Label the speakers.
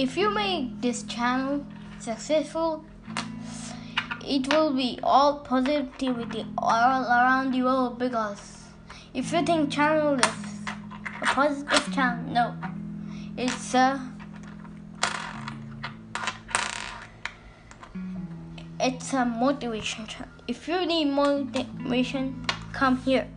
Speaker 1: if you make this channel successful, it will be all positivity all around the world because if you think channel is a positive channel, no, it's a it's a motivation channel. If you need motivation, come here.